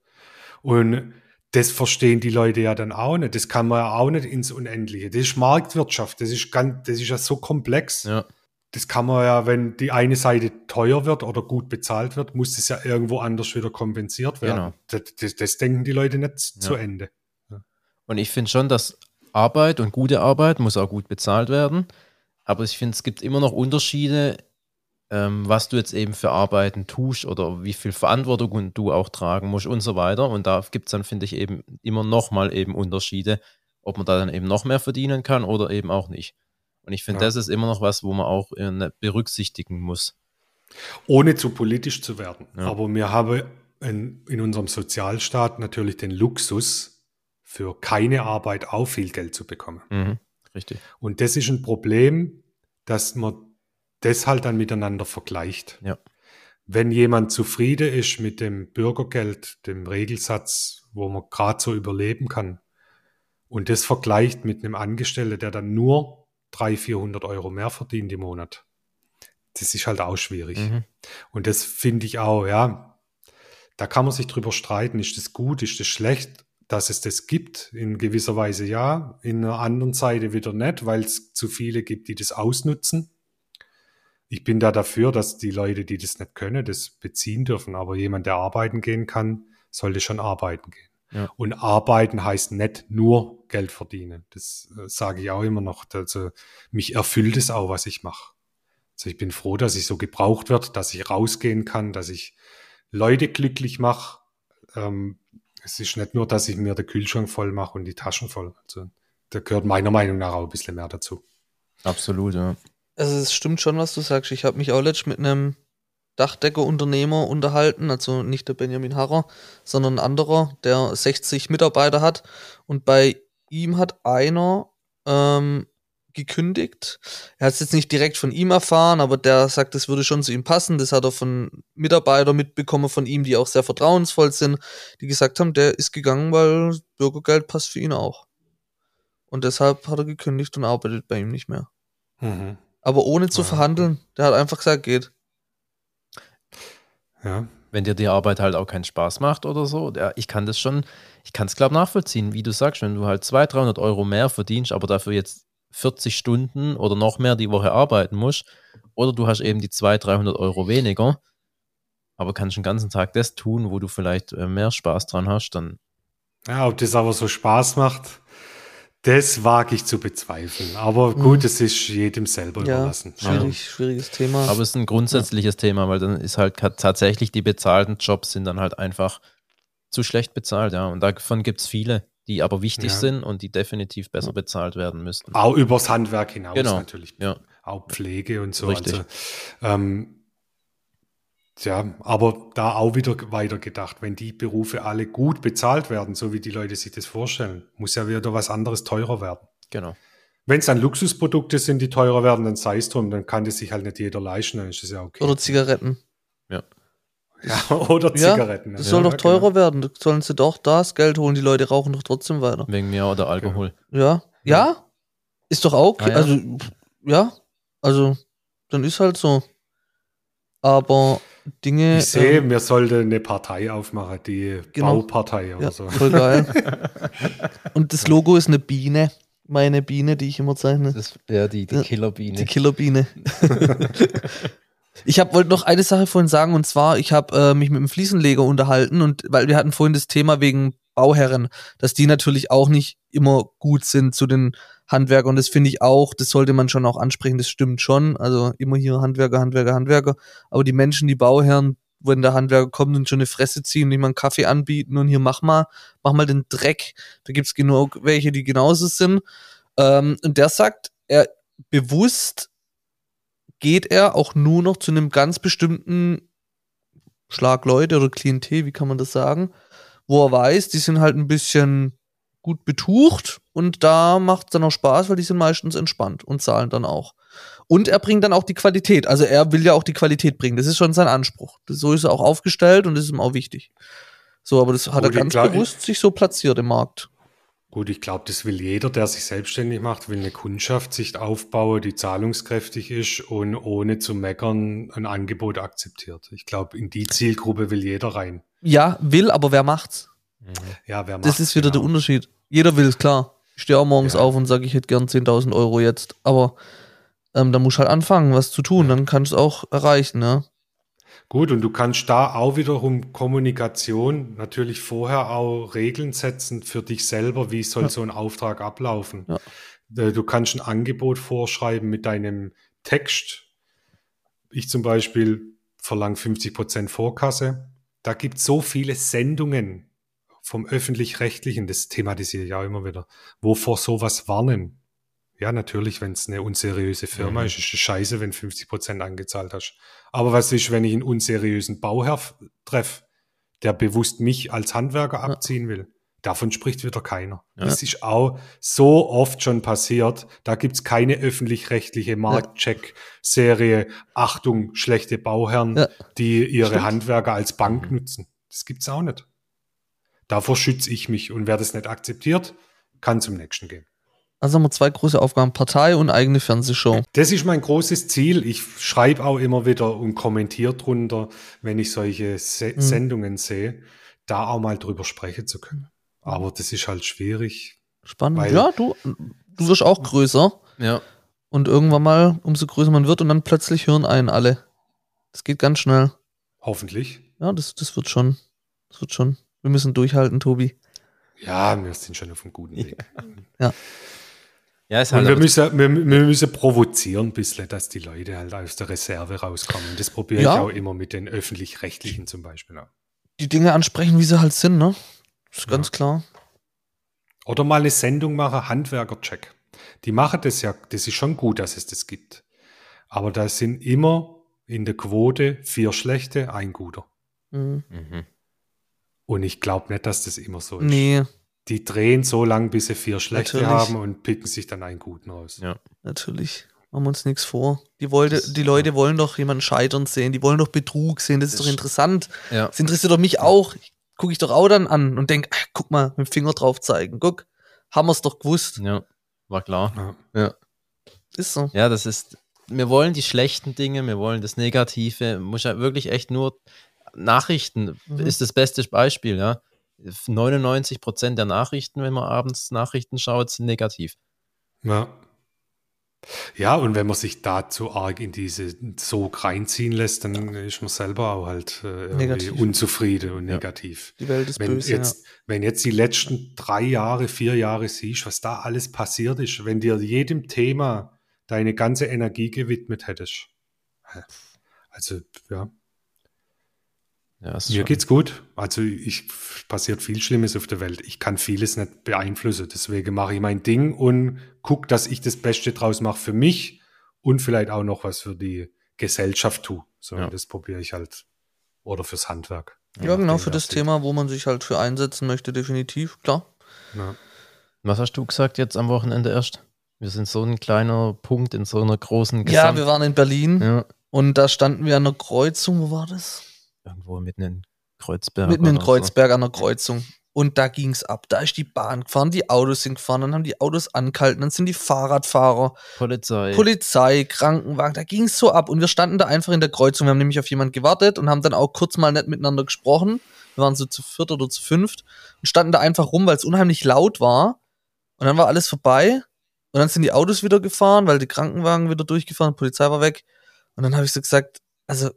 Und das verstehen die Leute ja dann auch nicht. Das kann man ja auch nicht ins Unendliche. Das ist Marktwirtschaft. Das ist ganz, das ist ja so komplex. Ja. das kann man ja, wenn die eine Seite teuer wird oder gut bezahlt wird, muss es ja irgendwo anders wieder kompensiert werden. Genau. Das, das, das denken die Leute nicht zu Ja. Ende. Und ich finde schon, dass Arbeit und gute Arbeit muss auch gut bezahlt werden. Aber ich finde, es gibt immer noch Unterschiede, ähm, was du jetzt eben für Arbeiten tust oder wie viel Verantwortung du auch tragen musst und so weiter. Und da gibt es dann, finde ich, eben immer noch mal eben Unterschiede, ob man da dann eben noch mehr verdienen kann oder eben auch nicht. Und ich finde, Ja. das ist immer noch was, wo man auch äh, ne- berücksichtigen muss. Ohne zu politisch zu werden. Ja. Aber wir haben in, in unserem Sozialstaat natürlich den Luxus, für keine Arbeit auch viel Geld zu bekommen. Mhm. Richtig. Und das ist ein Problem, dass man das halt dann miteinander vergleicht. Ja. Wenn jemand zufrieden ist mit dem Bürgergeld, dem Regelsatz, wo man gerade so überleben kann, und das vergleicht mit einem Angestellten, der dann nur 300, 400 Euro mehr verdient im Monat, das ist halt auch schwierig. Mhm. Und das finde ich auch, ja, da kann man sich drüber streiten, ist das gut, ist das schlecht, dass es das gibt. In gewisser Weise ja, in einer anderen Seite wieder nicht, weil es zu viele gibt, die das ausnutzen. Ich bin da dafür, dass die Leute, die das nicht können, das beziehen dürfen. Aber jemand, der arbeiten gehen kann, sollte schon arbeiten gehen. Ja. Und arbeiten heißt nicht nur Geld verdienen. Das äh, sage ich auch immer noch. Also mich erfüllt es auch, was ich mache. Also ich bin froh, dass ich so gebraucht wird, dass ich rausgehen kann, dass ich Leute glücklich mache. Ähm, es ist nicht nur, dass ich mir den Kühlschrank voll mache und die Taschen voll. Also da gehört meiner Meinung nach auch ein bisschen mehr dazu. Absolut, ja. Also es stimmt schon, was du sagst. Ich habe mich auch letztens mit einem Dachdeckerunternehmer unterhalten, also nicht der Benjamin Harrer, sondern ein anderer, der 60 Mitarbeiter hat. Und bei ihm hat einer ähm, gekündigt. Er hat es jetzt nicht direkt von ihm erfahren, aber der sagt, das würde schon zu ihm passen. Das hat er von Mitarbeitern mitbekommen von ihm, die auch sehr vertrauensvoll sind, die gesagt haben, der ist gegangen, weil Bürgergeld passt für ihn auch. Und deshalb hat er gekündigt und arbeitet bei ihm nicht mehr. Mhm. Aber ohne zu Ja. verhandeln. Der hat einfach gesagt, geht. Ja. wenn dir die Arbeit halt auch keinen Spaß macht oder so. Ja, ich kann das schon, ich kann es glaube nachvollziehen, wie du sagst, wenn du halt 200, 300 Euro mehr verdienst, aber dafür jetzt 40 Stunden oder noch mehr die Woche arbeiten musst, oder du hast eben die 200, 300 Euro weniger, aber kannst den ganzen Tag das tun, wo du vielleicht äh, mehr Spaß dran hast, dann Ja, ob das aber so Spaß macht, das wage ich zu bezweifeln. Aber gut, es ist jedem selber Ja, überlassen. schwierig, schwieriges Thema. Aber es ist ein grundsätzliches Thema, weil dann ist halt tatsächlich die bezahlten Jobs sind dann halt einfach zu schlecht bezahlt, ja. Und davon gibt es viele, die aber wichtig Ja. sind und die definitiv besser bezahlt werden müssten. Auch übers Handwerk hinaus Genau. natürlich. Ja. Auch Pflege und so. Richtig. Also, ähm, ja, aber da auch wieder weiter gedacht, wenn die Berufe alle gut bezahlt werden, so wie die Leute sich das vorstellen, muss ja wieder was anderes teurer werden. Genau. Wenn es dann Luxusprodukte sind, die teurer werden, dann sei es drum, dann kann das sich halt nicht jeder leisten, dann ist das ja okay. Oder Zigaretten. ja, oder Ja, Zigaretten. Das ja. soll Ja, doch teurer genau. werden. Da sollen sie doch das Geld holen. Die Leute rauchen doch trotzdem weiter. Wegen mir oder Alkohol. Ja. Ja? Ist doch auch okay. Ah, ja. Also, ja. Also, dann ist halt so. Aber Dinge. Ich sehe, ähm, wir sollten eine Partei aufmachen, die Genau. Baupartei oder ja, so. voll geil. Und das Logo ist eine Biene. Meine Biene, die ich immer zeichne. Das wäre die, die Ja, Killerbiene. Die Killerbiene. ich wollte noch eine Sache vorhin sagen und zwar, ich habe äh, mich mit einem Fliesenleger unterhalten und weil wir hatten vorhin das Thema wegen Bauherren, dass die natürlich auch nicht immer gut sind zu den Handwerkern und das finde ich auch, das sollte man schon auch ansprechen, das stimmt schon, also immer hier Handwerker, Handwerker, Handwerker, aber die Menschen, die Bauherren, wenn der Handwerker kommt und schon eine Fresse ziehen und ihm einen Kaffee anbieten und hier mach mal, mach mal den Dreck, da gibt's genug welche, die genauso sind. Ähm, und der sagt, er bewusst geht er auch nur noch zu einem ganz bestimmten Schlag Leute oder Klientel, wie kann man das sagen, wo er weiß, die sind halt ein bisschen gut betucht und da macht es dann auch Spaß, weil die sind meistens entspannt und zahlen dann auch. Und er bringt dann auch die Qualität. Also er will ja auch die Qualität bringen. Das ist schon sein Anspruch. Das, so ist er auch aufgestellt und das ist ihm auch wichtig. So, aber das hat er Gut, ich ganz glaub, bewusst sich so platziert im Markt. Gut, ich glaube, das will jeder, der sich selbstständig macht, will eine Kundschaft sich aufbauen, die zahlungskräftig ist und ohne zu meckern ein Angebot akzeptiert. Ich glaube, in die Zielgruppe will jeder rein. Ja, will, aber wer macht's? Ja, wer Das macht's, ist wieder der genau. Unterschied. Jeder will es, klar. Ich stehe auch morgens Ja. auf und sage, ich hätte gern 10.000 Euro jetzt. Aber ähm, dann musst du halt anfangen, was zu tun. Dann kannst du es auch erreichen, ne? Gut, und du kannst da auch wiederum Kommunikation natürlich vorher auch Regeln setzen für dich selber, wie soll Ja. so ein Auftrag ablaufen. Ja. Äh, Du kannst ein Angebot vorschreiben mit deinem Text. Ich zum Beispiel verlange 50% Vorkasse. Da gibt es so viele Sendungen vom öffentlich-rechtlichen, das thematisiere ich auch immer wieder, wovor sowas warnen. Ja, natürlich, wenn es eine unseriöse Firma Mhm. ist, ist es scheiße, wenn 50% angezahlt hast. Aber was ist, wenn ich einen unseriösen Bauherr treffe, der bewusst mich als Handwerker Ja. abziehen will? Davon spricht wieder keiner. Ja. Das ist auch so oft schon passiert. Da gibt's keine öffentlich-rechtliche Marktcheck-Serie. Achtung, schlechte Bauherren, Ja. die ihre Stimmt. Handwerker als Bank Mhm. nutzen. Das gibt's auch nicht. Davor schütze ich mich. Und wer das nicht akzeptiert, kann zum nächsten gehen. Also haben wir zwei große Aufgaben: Partei und eigene Fernsehshow. Das ist mein großes Ziel. Ich schreibe auch immer wieder und kommentiere drunter, wenn ich solche Se Mhm. Sendungen sehe, da auch mal drüber sprechen zu können. Aber das ist halt schwierig. Spannend. Weil- ja, du, du wirst auch größer. Ja. Und irgendwann mal, umso größer man wird, und dann plötzlich hören einen alle. Das geht ganz schnell. Hoffentlich. Ja, das, das wird schon. Das wird schon. Wir müssen durchhalten, Tobi. Ja, wir sind schon auf einem guten Weg. Ja, ist Und wir müssen, wir, wir müssen provozieren ein bisschen, dass die Leute halt aus der Reserve rauskommen. Das probiere Ja. ich auch immer mit den Öffentlich-Rechtlichen zum Beispiel. Auch. Die Dinge ansprechen, wie sie halt sind, ne? Ist ganz klar. Oder mal eine Sendung machen, Handwerker-Check. Die machen das ja, das ist schon gut, dass es das gibt. Aber da sind immer in der Quote vier schlechte, ein guter. Mhm. Mhm. Und ich glaube nicht, dass das immer so ist. Nee, Die drehen so lange, bis sie vier schlechte Natürlich. haben und picken sich dann einen guten raus. Ja. natürlich. Machen wir uns nichts vor. Die, wollte, Das- die Leute wollen doch jemanden scheitern sehen. Die wollen doch Betrug sehen. Das ist Das doch ist- interessant. Ja. Das interessiert doch mich auch. Gucke ich doch auch dann an und denke, guck mal, mit dem Finger drauf zeigen. Guck, haben wir es doch gewusst. ja, war klar. Ja. Ist so. Ja, das ist, wir wollen die schlechten Dinge, wir wollen das Negative, muss ja wirklich echt nur Nachrichten Mhm. ist das beste Beispiel, ja. 99 Prozent der Nachrichten, wenn man abends Nachrichten schaut, sind negativ. Ja. Ja, und wenn man sich da zu arg in diese Sog reinziehen lässt, dann ist man selber auch halt äh, unzufrieden und Ja. negativ. Die Welt ist Wenn böse. jetzt, wenn jetzt die letzten drei Jahre, vier Jahre siehst, was da alles passiert ist, wenn dir jedem Thema deine ganze Energie gewidmet hättest. Also, ja, Ja, ist mir schon- geht's gut. Also, ich passiert viel Schlimmes auf der Welt. Ich kann vieles nicht beeinflussen. Deswegen mache ich mein Ding und guck, dass ich das Beste draus mache für mich und vielleicht auch noch was für die Gesellschaft tue. So, Ja. das probiere ich halt. Oder fürs Handwerk. ja. ja, genau, für das. Thema, wo man sich halt für einsetzen möchte, definitiv. Klar. Ja. Was hast du gesagt jetzt am Wochenende erst? Wir sind so ein kleiner Punkt in so einer großen Ja, Gesamt- wir waren in Berlin ja, und da standen wir an einer Kreuzung. Wo war das? Irgendwo mitten in Kreuzberg. Mitten in oder so. Kreuzberg an der Kreuzung. Und da ging's ab. Da ist die Bahn gefahren, die Autos sind gefahren, dann haben die Autos angehalten, dann sind die Fahrradfahrer, Polizei. Polizei, Krankenwagen, da ging's so ab. Und wir standen da einfach in der Kreuzung. Wir haben nämlich auf jemanden gewartet und haben dann auch kurz mal nicht miteinander gesprochen. Wir waren so zu viert oder zu fünft und standen da einfach rum, weil es unheimlich laut war. Und dann war alles vorbei. Und dann sind die Autos wieder gefahren, weil die Krankenwagen wieder durchgefahren, die Polizei war weg. Und dann habe ich so gesagt, also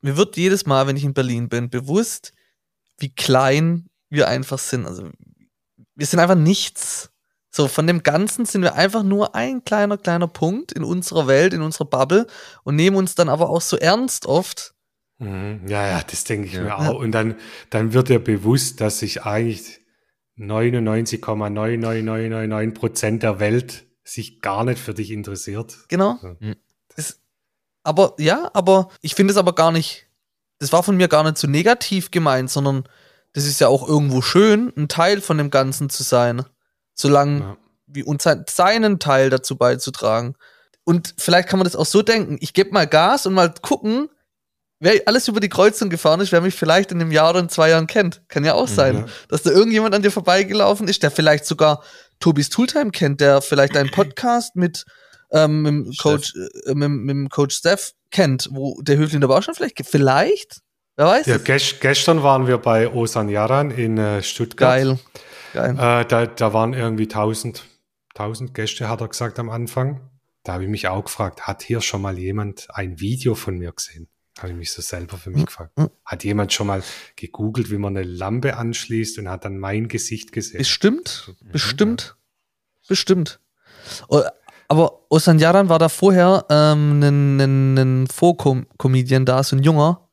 mir wird jedes Mal, wenn ich in Berlin bin, bewusst, wie klein wir einfach sind. Also wir sind einfach nichts. So, von dem Ganzen sind wir einfach nur ein kleiner, kleiner Punkt in unserer Welt, in unserer Bubble und nehmen uns dann aber auch so ernst oft. Mhm. Ja, ja, das denke ich Ja. mir auch. Und dann, dann wird dir bewusst, dass sich eigentlich 99,99999 Prozent der Welt sich gar nicht für dich interessiert. Genau. Mhm. Aber ja, aber ich finde es aber gar nicht, das war von mir gar nicht so negativ gemeint, sondern das ist ja auch irgendwo schön, ein Teil von dem Ganzen zu sein. Solange Ja. wie und sein, seinen Teil dazu beizutragen. Und vielleicht kann man das auch so denken, ich gebe mal Gas und mal gucken, wer alles über die Kreuzung gefahren ist, wer mich vielleicht in einem Jahr oder in zwei Jahren kennt. Kann ja auch sein, Ja. dass da irgendjemand an dir vorbeigelaufen ist, der vielleicht sogar Tobis Tooltime kennt, der vielleicht einen Podcast mit, ähm, mit, dem Coach, äh, mit, mit dem Coach Steph kennt, wo der Höfling der Baustein vielleicht gibt. Vielleicht? Wer weiß? Ja, es? ges- gestern waren wir bei Osan Yaran in äh, Stuttgart. Geil. Geil. Äh, da, da waren irgendwie 1000, 1000 Gäste, hat er gesagt am Anfang. Da habe ich mich auch gefragt, hat hier schon mal jemand ein Video von mir gesehen? Habe ich mich so selber für mich gefragt. Hat jemand schon mal gegoogelt, wie man eine Lampe anschließt und hat dann mein Gesicht gesehen? Bestimmt, bestimmt, bestimmt. Aber Osan Yaran war da vorher ähm, ein, ein Vorcomedian da, so ein Junger,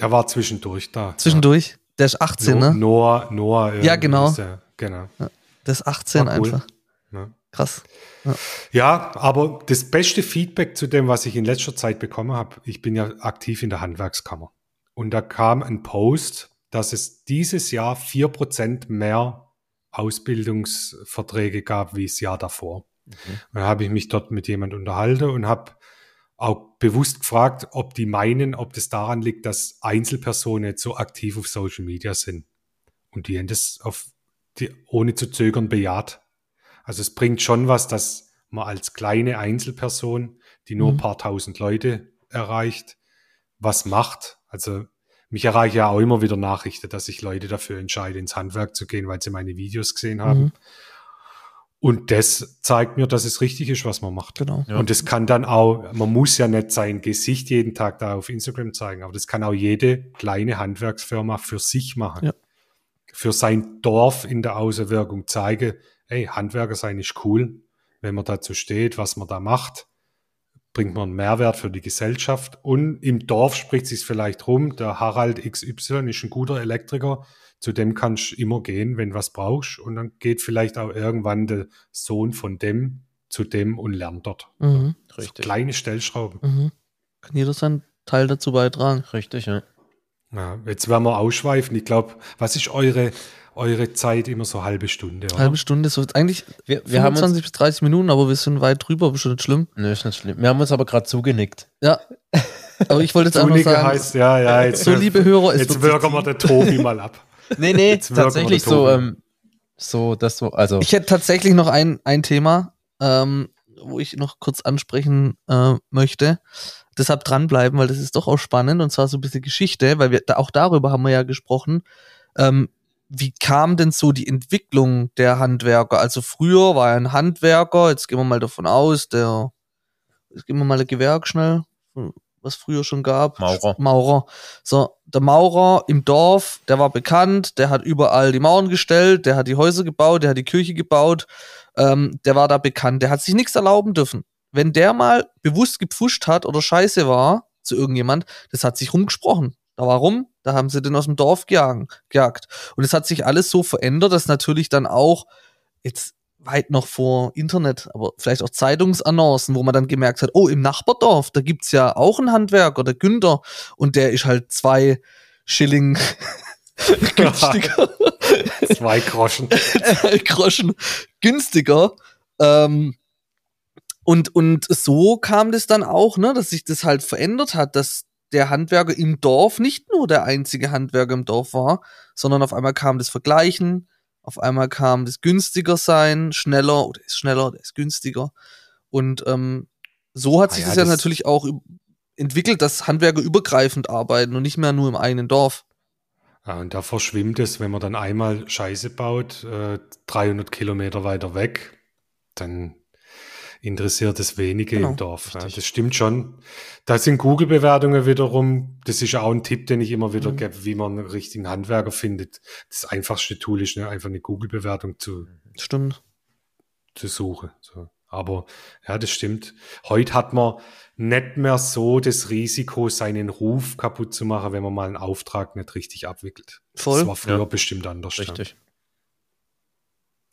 Der war zwischendurch da. zwischendurch. Der ist 18, ja. ne? Noah, Noah. Ja, genau. der, genau. Der ist 18 War cool. einfach. Ja. Krass. Ja, aber das beste Feedback zu dem, was ich in letzter Zeit bekommen habe, ich bin ja aktiv in der Handwerkskammer. Und da kam ein Post, dass es dieses Jahr 4% mehr Ausbildungsverträge gab wie das Jahr davor. Dann habe ich mich dort mit jemand unterhalten und habe auch bewusst gefragt, ob die meinen, ob das daran liegt, dass Einzelpersonen jetzt so aktiv auf Social Media sind. Und die haben das auf die, ohne zu zögern bejaht. Also es bringt schon was, dass man als kleine Einzelperson, die nur Mhm. ein paar tausend Leute erreicht, was macht. Also mich erreichen ja auch immer wieder Nachrichten, dass sich Leute dafür entscheiden, ins Handwerk zu gehen, weil sie meine Videos gesehen haben. Mhm. Und das zeigt mir, dass es richtig ist, was man macht. Genau. Ja. Und das kann dann auch, man muss ja nicht sein Gesicht jeden Tag da auf Instagram zeigen, aber das kann auch jede kleine Handwerksfirma für sich machen. Ja. Für sein Dorf in der Außenwirkung zeigen, hey, Handwerker sein ist cool, wenn man dazu steht, was man da macht, bringt man einen Mehrwert für die Gesellschaft und im Dorf spricht sich vielleicht rum, der Harald XY ist ein guter Elektriker, zu dem kannst du immer gehen, wenn was brauchst und dann geht vielleicht auch irgendwann der Sohn von dem zu dem und lernt dort. Mhm. So Richtig. kleine Stellschrauben. Mhm. Kann jeder seinen Teil dazu beitragen. Richtig, ja. Ja, jetzt werden wir ausschweifen. Ich glaube, was ist eure, eure Zeit immer so halbe Stunde? Oder? Halbe Stunde, so eigentlich Wir, wir haben 25 uns. bis 30 Minuten, aber wir sind weit drüber, aber schon nicht schlimm. Nö, ist nicht schlimm. Wir haben uns aber gerade zugenickt. Ja. Aber ich wollte jetzt einfach sagen, heißt, ja, ja, jetzt, so liebe Hörer, es jetzt wirken wir den Tobi mal ab. Nee, nee, Jetzt tatsächlich so, ähm, so, das so, also. Ich hätte tatsächlich noch ein, ein Thema, ähm, wo ich noch kurz ansprechen äh, möchte. Deshalb dranbleiben, weil das ist doch auch spannend und zwar so ein bisschen Geschichte, weil wir da, auch darüber haben wir ja gesprochen. Ähm, wie kam denn so die Entwicklung der Handwerker? Also früher war er ein Handwerker, jetzt gehen wir mal davon aus, der, jetzt gehen wir mal ein Gewerk schnell, was früher schon gab. Maurer. Maurer. So, der Maurer im Dorf, der war bekannt, der hat überall die Mauern gestellt, der hat die Häuser gebaut, der hat die Kirche gebaut, ähm, der war da bekannt, der hat sich nichts erlauben dürfen. Wenn der mal bewusst gepfuscht hat oder scheiße war zu irgendjemand, das hat sich rumgesprochen. Warum? Da haben sie den aus dem Dorf gejagt. Und es hat sich alles so verändert, dass natürlich dann auch jetzt weit noch vor Internet, aber vielleicht auch Zeitungsannoncen, wo man dann gemerkt hat, oh, im Nachbardorf, da gibt's ja auch einen Handwerker, der Günther, und der ist halt zwei Schilling günstiger, Zwei Groschen. zwei Groschen günstiger. Ähm, und, und so kam das dann auch, ne, dass sich das halt verändert hat, dass der Handwerker im Dorf nicht nur der einzige Handwerker im Dorf war, sondern auf einmal kam das Vergleichen, auf einmal kam das günstiger sein, schneller, oder ist schneller, oder ist günstiger. Und ähm, so hat Ah sich ja, das ja das- natürlich auch entwickelt, dass Handwerker übergreifend arbeiten und nicht mehr nur im eigenen Dorf. Ja, und da verschwimmt es, wenn man dann einmal Scheiße baut, äh, 300 Kilometer weiter weg, dann interessiert es wenige Genau, im Dorf. Richtig. das stimmt schon. Da sind Google-Bewertungen wiederum, das ist auch ein Tipp, den ich immer wieder Mhm. gebe, wie man einen richtigen Handwerker findet. Das einfachste Tool ist ne, einfach eine Google-Bewertung zu, Stimmt. zu suchen. So. Aber ja, das stimmt. Heute hat man nicht mehr so das Risiko, seinen Ruf kaputt zu machen, wenn man mal einen Auftrag nicht richtig abwickelt. Voll. Das war früher Ja. bestimmt anders. ja. Richtig. Ja,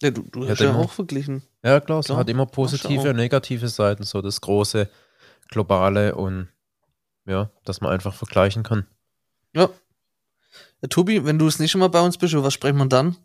du, du Ja, hast ja genau. auch verglichen. Ja, klar, es hat immer du positive und negative Seiten, so das große, globale und ja, dass man einfach vergleichen kann. Ja. ja. Tobi, wenn du das nächste Mal bei uns bist, über was sprechen wir dann?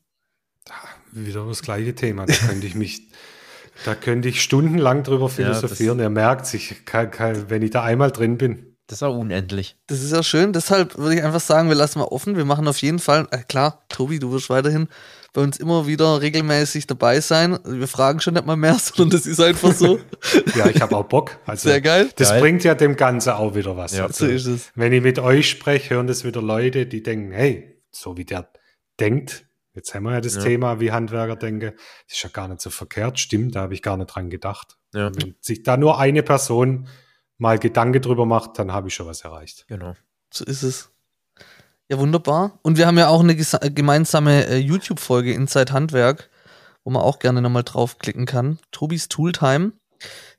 Wieder das gleiche Thema. Da könnte ich mich, da könnte ich stundenlang drüber philosophieren. Er merkt sich, kann, kann, wenn ich da einmal drin bin. Das ist auch unendlich. Das ist ja schön. Deshalb würde ich einfach sagen, wir lassen mal offen. Wir machen auf jeden Fall, äh, klar, Tobi, du wirst weiterhin bei uns immer wieder regelmäßig dabei sein. Wir fragen schon nicht mal mehr, sondern das ist einfach so. Ja, ich habe auch Bock. Also, Sehr geil. Das Geil. bringt ja dem Ganzen auch wieder was. Ja, also, So ist es. wenn ich mit euch spreche, hören das wieder Leute, die denken, hey, so wie der denkt, Jetzt haben wir ja das Ja. Thema, wie Handwerker denken, das ist ja gar nicht so verkehrt, stimmt, da habe ich gar nicht dran gedacht. Ja, Wenn sich da nur eine Person mal Gedanke drüber macht, dann habe ich schon was erreicht. genau. So ist es. Ja, wunderbar. Und wir haben ja auch eine gesa- gemeinsame äh, YouTube-Folge Inside Handwerk, wo man auch gerne nochmal draufklicken kann. Tobis Tooltime.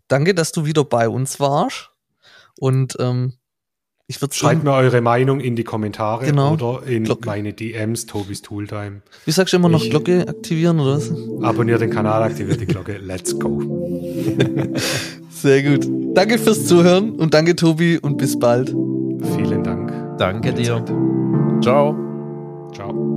Danke, dass du wieder bei uns warst. Und ähm, ich würde Schreibt mir eure Meinung in die Kommentare Genau. oder in Glocke. meine DMs, Tobis Tooltime. wie sagst du immer noch Ich- Glocke aktivieren oder was? Abonniert den Kanal, aktiviert die Glocke. Let's go. Sehr gut. Danke fürs Zuhören und danke Tobi und bis bald. Vielen Dank. Danke dir. Ciao. Ciao.